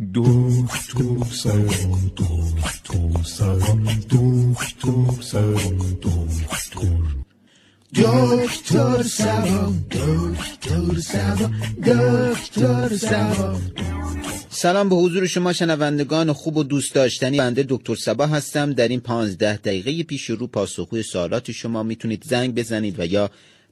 دکتر دکتر سلام دکتر سلام دکتر سلام سلام به حضور شما شنوندگان خوب و دوست داشتنی بنده دکتر سبا هستم. در این پانزده دقیقه پیش رو پاسخگوی سوالات شما می‌تونید زنگ بزنید و یا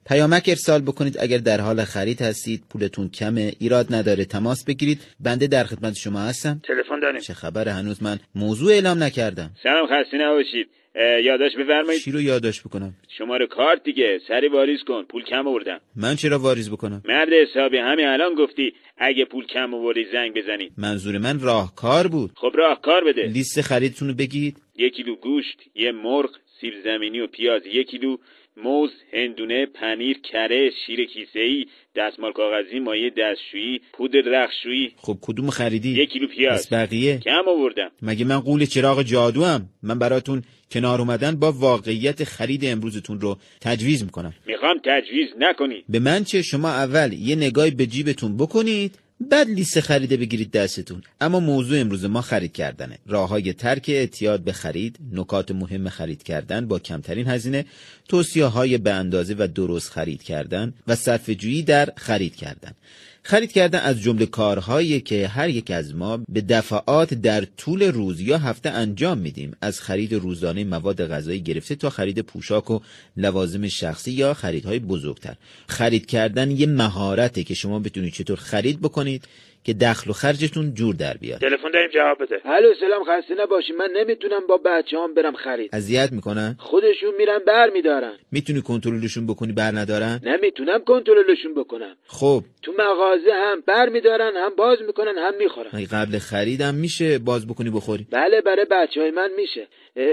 پیامک ارسال بکنید اگر در حال خرید هستید پولتون کمه ایراد نداره تماس بگیرید. بنده در خدمت شما هستم. تلفن داریم. چه خبر هنوز؟ من موضوع اعلام نکردم. سلام خسته نباشید. اه، یادداشت بفرمایید. چی رو یادداشت بکنم؟ شماره کارت دیگه. سری واریز کن. پول کم آوردم. من چرا واریز بکنم؟ مرد حسابی همین الان گفتی اگه پول کم آوردی زنگ بزنید منظور من راهکار بود. خب راهکار بده. لیست خریدتون رو بگید یک کیلو گوشت یه مرغ سیب زمینی و پیاز. یک کیلو موز هندونه پنیر کره شیر کیسه ای دستمال کاغذی مایع دستشویی پودر رختشویی خب کدوم خریدی؟ یک کیلو پیاز. پس بقیه؟ کم آوردم. مگه من قول چراغ جادو هم من براتون کنار اومدن با واقعیت خرید امروزتون رو تجویز می‌کنم. می‌خوام تجویز نکنی به من چه؟ شما اول یه نگاهی به جیبتون بکنید بعد لیست خریده بگیرید دستتون. اما موضوع امروز ما خرید کردنه. راه های ترک اعتیاد به خرید نکات مهم خرید کردن با کمترین هزینه توصیه های به اندازه و درست خرید کردن و صرف جویی در خرید کردن. خرید کردن از جمله کارهایی که هر یک از ما به دفعات در طول روز یا هفته انجام میدیم. از خرید روزانه مواد غذایی گرفته تا خرید پوشاک و لوازم شخصی یا خریدهای بزرگتر. خرید کردن یه مهارته که شما بتونید چطور خرید بکنید. که دخل و خرجتون جور در بیاد. تلفن داریم جواب بده. الو سلام خسته نباشی. من نمی‌تونم با بچه هم برم خرید. اذیت می‌کنن؟ خودشون میرن بر میدارن. می‌تونی کنترلشون بکنی بر ندارن؟ نمی‌تونم کنترلشون بکنم. خب. تو مغازه هم بر میدارن هم باز می‌کنن هم می‌خورن. قبل خریدم میشه باز بکنی بخوری. بله برای بچه های من میشه.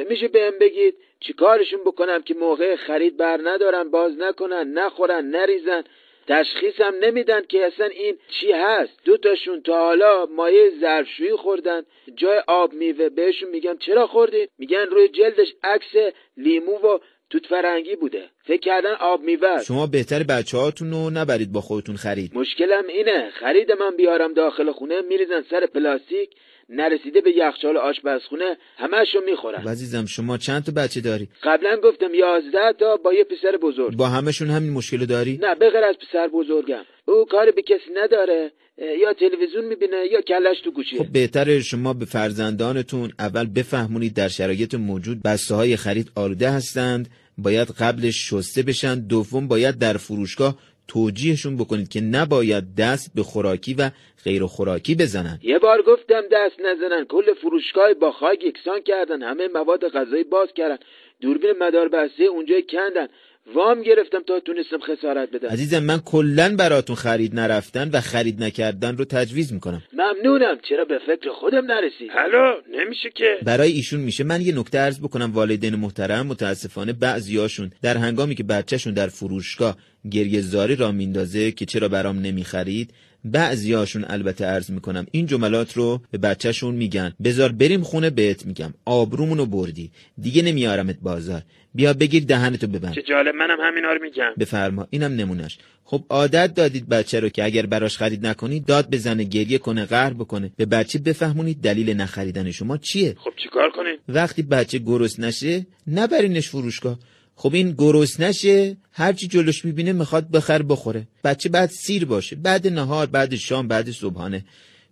میشه بهم بگید چی کارشون بکنم که موقع خرید بر ندارن باز نکنن نخورن نریزن. تشخیصم نمیدن که اصلا این چی هست. دو تاشون تا حالا مایه ظرفشویی خوردن. جای آب میوه بهشون میگم چرا خوردید میگن روی جلدش عکس لیمو و توت فرنگی بوده. فکر کردن آب میوه. شما بهتر بچه هاتون رو نبرید با خودتون خرید. مشکلم اینه. خرید من بیارم داخل خونه. میریزن سر پلاستیک. نرسیده به یخچال آشپزخونه همهشو می‌خورن. خب عزیزم شما چند تا بچه داری؟ قبلا گفتم یازده تا با یه پسر بزرگ. با همشون همین مشکل داری؟ نه به غیر از پسر بزرگم. او کار به کسی نداره. یا تلویزیون می‌بینه یا کلش تو گوشیه. خب بهتره شما به فرزندانتون اول بفهمونید در شرایط موجود بسته های خرید آلوده هستند باید قبلش شسته بشن دوم باید در فروشگاه توجیهشون بکنید که نباید دست به خوراکی و غیر خوراکی بزنن. یه بار گفتم دست نزنن. کل فروشگاه با خاک یکسان کردن. همه مواد غذایی باز کردن. دوربین مدار بسته اونجا کندن. وام گرفتم تا تونستم خسارت بدم. عزیزم من کلا براتون خرید نرفتن و خرید نکردن رو تجویز می‌کنم. ممنونم. چرا به فکر خودم نرسید؟ الو نمیشه که. برای ایشون میشه من یه نکته عرض بکنم والدین محترم متاسفانه بعضیاشون در هنگامی که بچهشون در فروشگاه گریه زاری را میندازه که چرا برام نمی‌خرید بعضیاشون البته عرض می‌کنم این جملات رو به بچهشون میگن. بذار بریم خونه بهت میگم. آبرومونو بردی. دیگه نمیارمت بازار. بیا بگیر دهنتو ببند. چه جالب منم همینا رو میگم. بفرما. اینم نمونش خب عادت دادید بچه رو که اگر براش خرید نکنید داد بزنه گریه کنه قهر بکنه. به بچه بفهمونید دلیل نخریدن شما چیه. خب چیکار کنیم؟ وقتی بچه گرس نشه نبرینش فروشگاه. خب این گرس نشه هرچی جلوش می‌بینه می‌خواد بخر بخوره. بچه بعد سیر باشه بعد نهار بعد شام بعد صبحانه.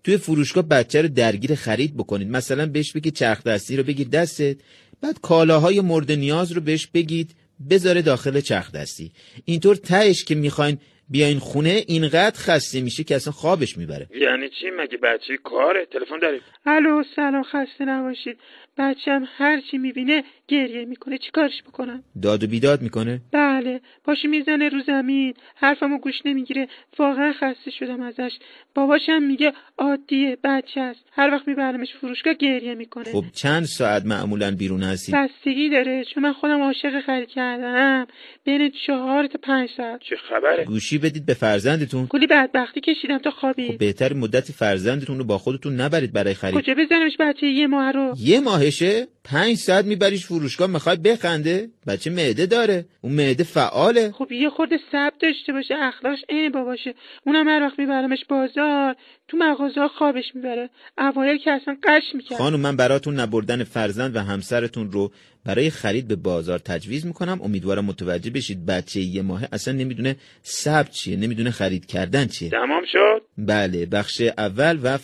توی فروشگاه بچه رو درگیر خرید بکنید. مثلا بهش بگید چرخ دستی رو بگیر دستت بعد کالاهای مورد نیاز رو بهش بگید بذاره داخل چرخ دستی. اینطور تهش که می‌خواین بیاین خونه اینقدر خسته میشه که اصلا خوابش می‌بره. یعنی چی؟ مگه بچه کاره؟ تلفن داریم الو سلام خسته نباشید. بچم هر چی می‌بینه گریه می‌کنه. چیکارش بکنم؟ داد و بیداد می‌کنه؟ بله پاشو می‌زنه رو زمین. حرفمو گوش نمی‌گیره. واقعا خسته شدم ازش. باباشم میگه عادیه بچه است. هر وقت میبرمش فروشگاه گریه می‌کنه. خب چند ساعت معمولا بیرون هستی؟ بستگی داره. چون من خودم عاشق خرید کردنم بین چهار تا پنج ساعت. چه خبره؟ گوشی بدید به فرزندتون. کلی بدبختی کشیدم تا خب خوابید بهتر مدت فرزندتون رو با خودتون نبرید برای خرید. کجا بزنمش بچه؟ یه ماه رو. یه ماه ماهشه؟ پنج ساعت میبریش فروشگاه می‌خوای بخنده؟ بچه معده داره. اون معده فعاله. خب یه خورده صبر داشته باشه اخلاقش عین باباشه. اونم هر وقت میبرمش بازار تو مغازه خوابش می‌بره. اوایل که اصلا غش می‌کرد. خانم من براتون نبردن فرزند و همسرتون رو برای خرید به بازار تجویز می‌کنم. امیدوارم متوجه بشید بچه یه ماهه اصلا نمی‌دونه سبد چیه نمی‌دونه خرید کردن چیه. تمام شد؟ بله بخش اول و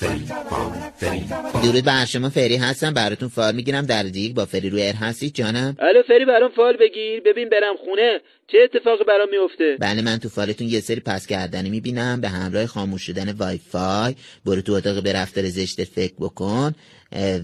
فریفار درود بر شما فری هستم براتون فال می‌گیرم. در دیگ با فری روی air هستید جانم؟ الو فری برام فال بگیر. ببین برم خونه. چه اتفاقی برام میفته بله من تو فالتون یه سری پس کردنی می‌بینم. به همراه خاموش شدن وای فای. برو تو اتاق به رفتار زشتت فکر بکن.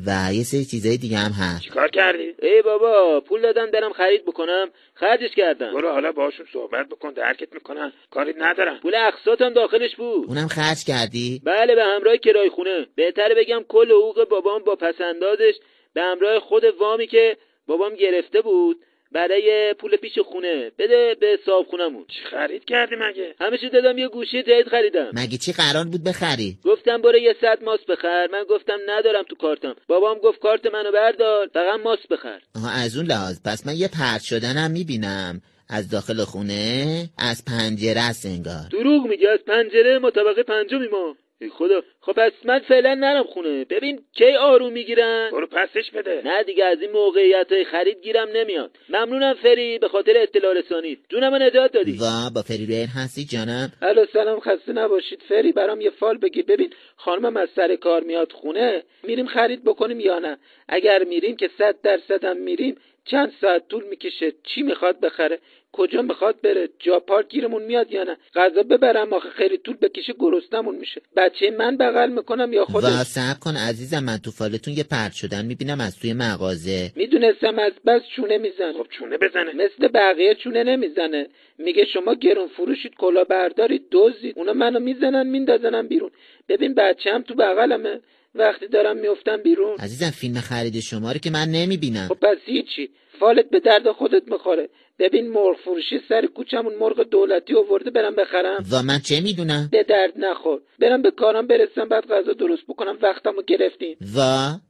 و یه سری چیزای دیگه هم هست. چیکار کردی؟ ای بابا پول دادم برم خرید بکنم. خرجش کردم. برو حالا باشون صحبت بکن درکت می‌کنن. کاری ندارن پول اقساطم داخلش بود. اونم خرج کردی؟ بله به همراه کرای خونه. بهتره بگم کل حقوق بابام با پسندازش به همراه خود وامی که بابام گرفته بود. برای پول پیش خونه. بده به صاحب خونمون چی خرید کردی مگه؟ همه چی دادم یه گوشی جدید خریدم. مگه چی قرار بود بخری؟ گفتم برو یه سطل ماس بخر. من گفتم ندارم تو کارتم. بابام گفت کارت منو بردار. فقط ماس بخر. آها از اون لحاظ. پس من یه پرت شدنم می‌بینم. از داخل خونه؟ از پنجره است انگار. دروغ میگه از پنجره ما طبقه پنجمی ما. خدا خب پس من فعلا نرم خونه. ببین کی آروم می‌گیرن. برو پسش بده. نه دیگه از این موقعیت های خرید گیرم نمیاد. ممنونم فری به خاطر اطلاع رسانی. جونم نجات دادی. و با فری air هستی جانم. الو سلام خسته نباشید. فری برام یه فال بگیر. ببین خانمم از سر کار میاد خونه. میریم خرید بکنیم یا نه؟ اگر میریم که صد درصد هم میریم چند ساعت طول می‌کشه؟ چی می‌خواد بخره؟ کجا می‌خواد بره؟ جا پارک گیرمون میاد یا نه؟ غذا ببرم آخه خیلی طول بکشه گرسنمون میشه. بچه من بغل می‌کنم یا و خودش صبر کن عزیزم من تو فالتون یه پرت شدن می‌بینم از توی مغازه. می‌دونستم از بس چونه می‌زنه. خب چونه بزنه. مثل بقیه چونه نمی‌زنه. میگه شما گرون فروشید کلا بردارید دزدید. اونا منو می‌زنن میندازنم بیرون. ببین بچم تو بغلمه. وقتی دارم میفتم بیرون. عزیزم فیلم خرید شما رو که من نمی‌بینم. خب پس هیچی. فالت به درد خودت می‌خوره. ببین مرغ فروشی سر کوچمون مرغ دولتی آورده برم بخرم. و من چه می‌دونم؟ به درد نخور. برم به کارم برسم بعد غذا درست بکنم وقتمو گرفتین و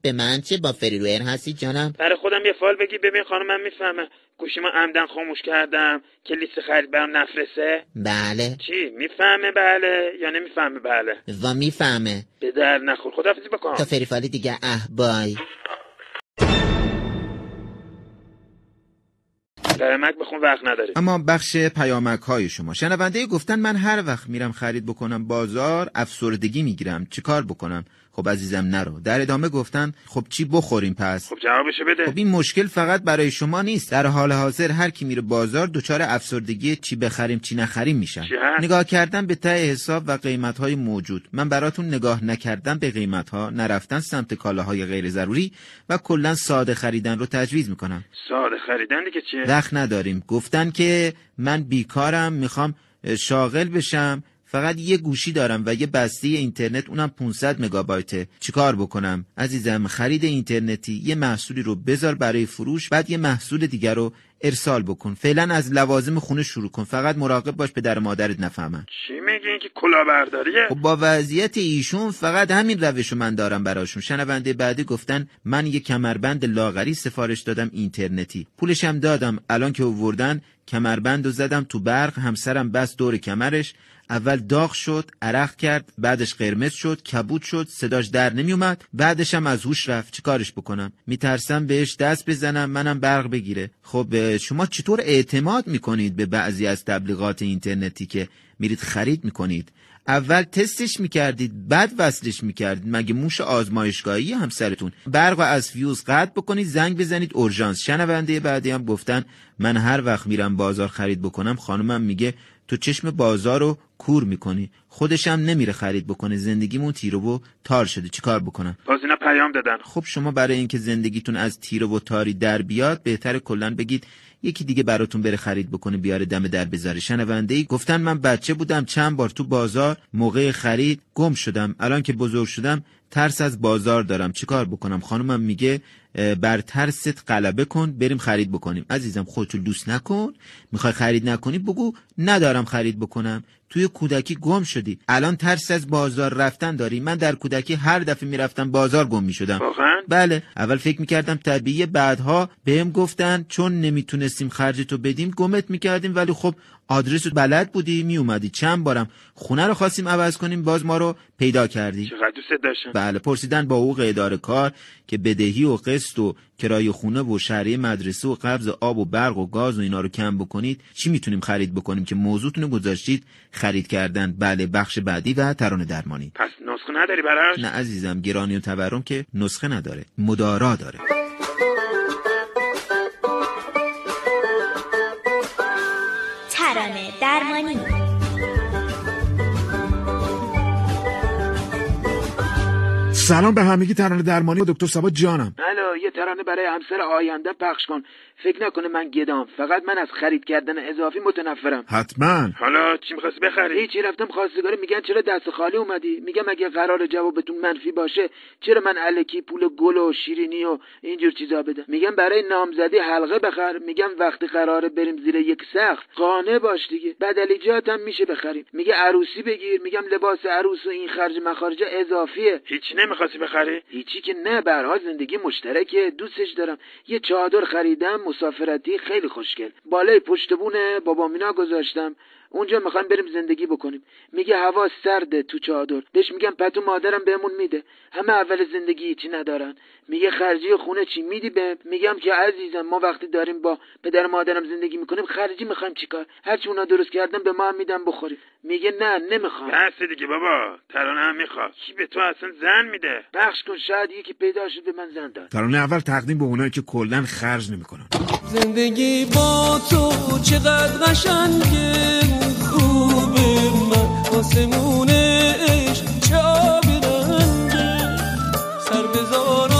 به من چه با فری روی ایر هستی جانم؟ برای خودم یه فال بگی ببین خانم من می‌فهمه گوشیمو عمدن خاموش کردم که لیست خرید برام نفرسه؟ بله. چی؟ می‌فهمه؟ بله. یا نمی‌فهمه؟ بله. و می‌فهمه. به در نخور. خدافزی بکن. تا فری فال دیگه اه بای. پیامک بخون وقت نداره. اما بخش پیامک های شما. شنونده گفتن من هر وقت میرم خرید بکنم بازار افسردگی می‌گیرم. چیکار بکنم؟ خب عزیزم نرو. در ادامه گفتن خب چی بخوریم پس؟ خب جوابشو بده. خب این مشکل فقط برای شما نیست. در حال حاضر هر کی میره بازار دچار افسردگی چی بخریم چی نخریم میشن؟ نگاه کردن به ته حساب و قیمت های موجود. من براتون نگاه نکردن به قیمت ها نرفتن سمت کالاهای غیر ضروری و کلا ساده خریدن رو تجویز می‌کنم. ساده خریدن دیگه چیه؟ وقت نداریم. گفتن که من بیکارم می‌خوام شاغل بشم. فقط یه گوشی دارم و یه بسته اینترنت اونم 500 مگابایته چیکار بکنم؟ عزیزم خرید اینترنتی یه محصولی رو بذار برای فروش بعد یه محصول دیگر رو ارسال بکن. فعلا از لوازم خونه شروع کن. فقط مراقب باش به در مادرت نفهمن. چی میگی؟ این که کلاهبرداریه خب با وضعیت ایشون فقط همین روش رو من دارم براشون. شنونده بعدی گفتن من یه کمربند لاغری سفارش دادم اینترنتی. پولشم دادم. الان که آوردن کمربند رو زدم تو برق همسرم بس دور کمرش اول داغ شد عرق کرد بعدش قرمز شد کبود شد صداش در نمیومد بعدش هم از هوش رفت. چیکارش بکنم؟ میترسم بهش دست بزنم منم برق بگیره. خب شما چطور اعتماد می‌کنید به بعضی از تبلیغات اینترنتی که میرید خرید می‌کنید؟ اول تستش می‌کردید بعد وصلش می‌کردید. مگه موش آزمایشگاهی همسرتون؟ برق و از فیوز قطع بکنید زنگ بزنید اورژانس. شنونده بعدی هم گفتن من هر وقت میرم بازار خرید بکنم خانمم میگه تو چشم بازار رو کور می‌کنی. خودشم نمیره خرید بکنه. زندگیمون تیره و تار شده. چیکار بکنم؟ باز اینا پیام دادن. خب شما برای اینکه زندگیتون از تیره و تاری در بیاد بهتر کلا بگید یکی دیگه براتون بره خرید بکنه بیاره دم در بذاره. شنونده ای گفتن من بچه بودم چند بار تو بازار موقع خرید گم شدم. الان که بزرگ شدم ترس از بازار دارم. چیکار بکنم؟ خانمم میگه بر ترست غلبه کن بریم خرید بکنیم. عزیزم خودتو دوست نکن. می‌خوای خرید نکنی بگو ندارم خرید بکنم. توی کودکی گم شدی. الان ترس از بازار رفتن داری. من در کودکی هر دفعه می‌رفتم بازار گم می‌شدم. بله. اول فکر می‌کردم طبیعی بعدها بهم گفتن چون نمی‌تونستیم خرج تو بدیم گمت می‌کردیم. ولی خب آدرس بلد بودی میومدی چند بارم خونه رو خواستیم عوض کنیم. باز ما رو پیدا کردی. دوست داشتم. بله. پرسیدن با حقوق اداره کار که بدهی و قسط و کرایه خونه و شهریه مدرسه و قبض آب و برق و گاز و اینا رو کم بکنید چی می‌تونیم خرید بکنیم که موضوعتون گذاشتید؟ خرید کردن. بله بخش بعدی و ترانه درمانی. پس نسخه نداری براش؟ نه عزیزم گرانی و تورم که نسخه نداره مدارا داره. ترانه درمانی. سلام به همگی ترانه درمانی دکتر سبا جانم. الو یه ترانه برای همسر آینده پخش کن. فکر نکنه من گدام. فقط من از خرید کردن اضافی متنفرم. حتما. حالا چی می‌خواستی بخری؟ هیچی. رفتم خواستگاری. میگن چرا دست خالی اومدی؟ میگم اگه قرار جوابتون منفی باشه چرا من الکی پول گل و شیرینی و اینجور چیزا بدم؟ میگم برای نامزدی حلقه بخر. میگم وقتی قراره بریم زیر یک سقف قانع باش دیگه. بدلیجات هم میشه بخریم. میگه عروسی بگیر. میگم لباس عروس و این خرج مخارج اضافیه. هیچی نمی‌خواستی بخری؟ هیچی که نه. حال زندگی مشترکه. دوستش دارم. یه چادر خریدم. مسافرتی خیلی خوشگل. بالای پشت بونه بابا مینا گذاشتم. اونجا می‌خوایم بریم زندگی بکنیم. میگه هوا سرده تو چادر. بهش میگم پتو مادرم بهمون میده. همه اول زندگی هیچی ندارن. میگه خرجی خونه چی میدی به میگم که عزیزم ما وقتی داریم با پدر مادرم زندگی می‌کنیم خرجی می‌خوایم چیکار؟ هرچی اونا درست کردن به ما هم میدن بخوریم. میگه نه نمی‌خوام. بس دیگه بابا. ترانه هم می‌خواد. کی به تو اصلا زن میده؟ پخش کن شاید یکی پیدا شد به من زن داد ترانه اول تقدیم به اونایی که کلا خرج نمی‌کنن. زندگی با تو چقدر قشنگه. خوبه من آسمون عشق چه آبی رنگه سر بزاران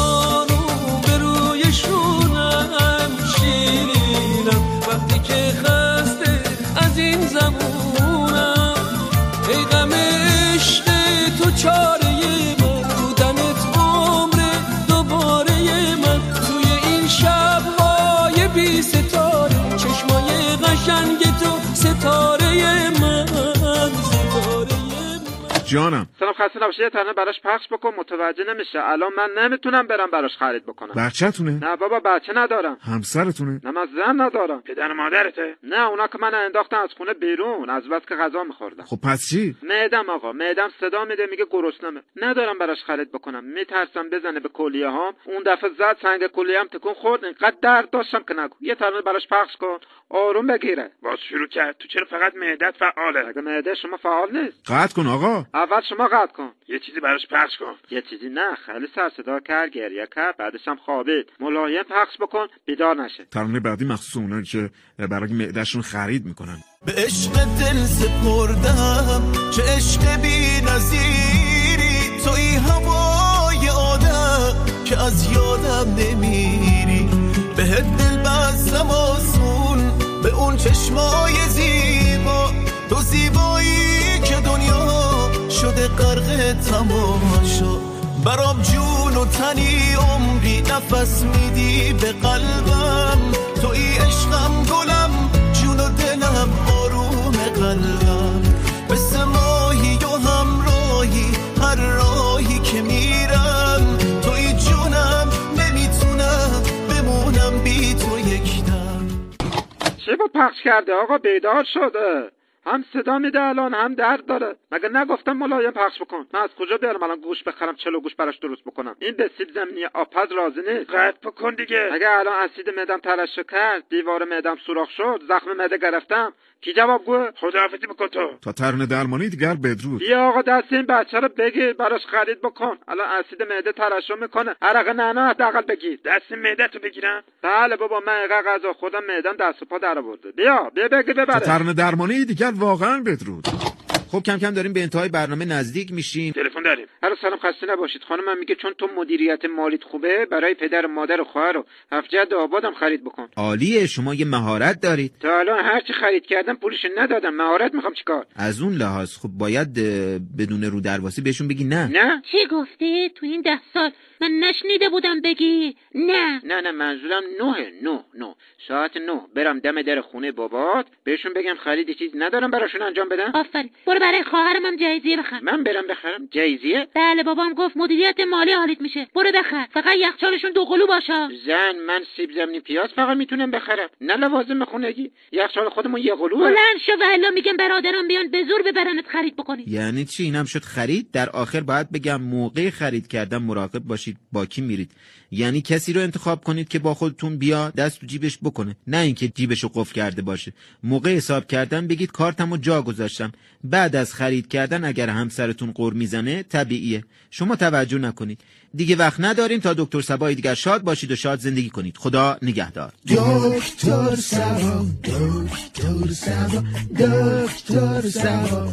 جانم. سلام خسته نباشه یه ترانه براش پخش بکن. متوجه نمیشه. الان من نمی‌تونم برم براش خرید بکنم. بچه‌تونه؟ نه بابا بچه ندارم. همسرتونه؟ نه من زن ندارم. پدر مادرته. نه اونا که من انداختن از خونه بیرون. از بس که غذا میخوردم خب پس چی؟ معدم آقا. معدم صدا میده میگه گرسنمه ندارم براش خرید بکنم. میترسم بزنه به کلیه هام. اون دفعه زد سنگ کلیه هم تکون خورد. اینقدر درد داشتم که نگو. یه ترانه براش پخش کن. آروم بگیره باز شروع کرد. تو چرا فقط معدت فعاله؟ مگه معده شما فعال نیست. قطع کن آقا. اول شما قطع کن. یه چیزی براش پخش کن. یه چیزی نه. خیلی سر صدا کرد گریه کرد بعدش هم خوابید. ملایم پخش بکن بیدار نشه. ترانه بعدی مخصوص اونایی که برای معدهشون خرید می‌کنن. به عشق دل سپردم چه عشق بی نظیری توی هوای آدم که از یادم نمیری. به دل بستم چشمای زیبا تو زیبایی که دنیا شده غرق تماشا. برام جون و تنی عمری نفس میدی به قلبم. توی عشقم گلم پخش کرده. آقا بیدار شده. هم صدا میده الان هم درد داره. مگه نگفتم ملایم پخش بکن؟ من از کجا بیارم الان گوش بخرم چلو گوش براش درست بکنم؟ این به سیب زمینی آبپز راضی نیست. قطع بکن دیگه. اگه الان اسید معدم ترشح کرد دیوار معدم سوراخ شد زخم معده گرفتم. کی جوابگوه خداحافظی بکن تو. تا ترانه درمانی دیگر بدرود. بیا آقا دست این بچه رو بگیر براش خرید بکن. الان اسید معده ترشح می‌کنه. عرق نعنا حداقل بگیر دست معدت رو بگیرم. بله بابا من اینقدر غذا خودم معدم دست و پا در آورده. بیا بیا بگیر تا ببره. ترانه درمانی دیگر واقعا بدرود. خب کم کم داریم به انتهای برنامه نزدیک میشیم. تلفن داریم. هر سلام خسته نباشید. خانمم میگه چون تو مدیریت مالیت خوبه برای پدر و مادر و خواهر و هفت جد آبادم خرید بکن. عالیه شما یه مهارت دارید. تا الان هرچی خرید کردم پولش ندادم. مهارت می‌خوام چیکار؟ از اون لحاظ خب باید بدون رو درواسی بهشون بگی نه. نه؟ چی گفتی؟ تو این ده سال من نشنیده بودم بگی. نه. نه نه منظورم نهه نه نه ساعت نه برم دم در خونه بابات بهشون بگم خرید چیز ندارم براشون انجام بدم. آفرین. برو برای خواهرم هم جایزیه بخر. من برم بخرم؟ جایزیه بله بابام گفت مدیریت مالی حالیت میشه. برو بخر. فقط یخچالشون دو قلو باشه زن من سیب زمینی پیاز فقط می‌تونم بخرم. نه لوازم خونگی. یخچال خودمون یه قلوه. بلند شو و میگم برادرم بیان به زور ببرنت خرید بکنی یعنی چی؟ اینم شد خرید؟ در آخر باید بگم موقع خرید کردن مراقب باشید. با کی میرید؟ یعنی کسی رو انتخاب کنید که با خودتون بیا دست تو جیبش بکنه. نه اینکه جیبش رو قفل کرده باشه. موقع حساب کردن بگید کارتمو جا گذاشتم. بعد از خرید کردن اگر همسرتون قر می‌زنه طبیعیه. شما توجه نکنید. دیگه وقت نداریم تا دکتر سبای دیگر شاد باشید و شاد زندگی کنید. خدا نگهدار. دکتر سبا دکتر سبا دکتر سبا.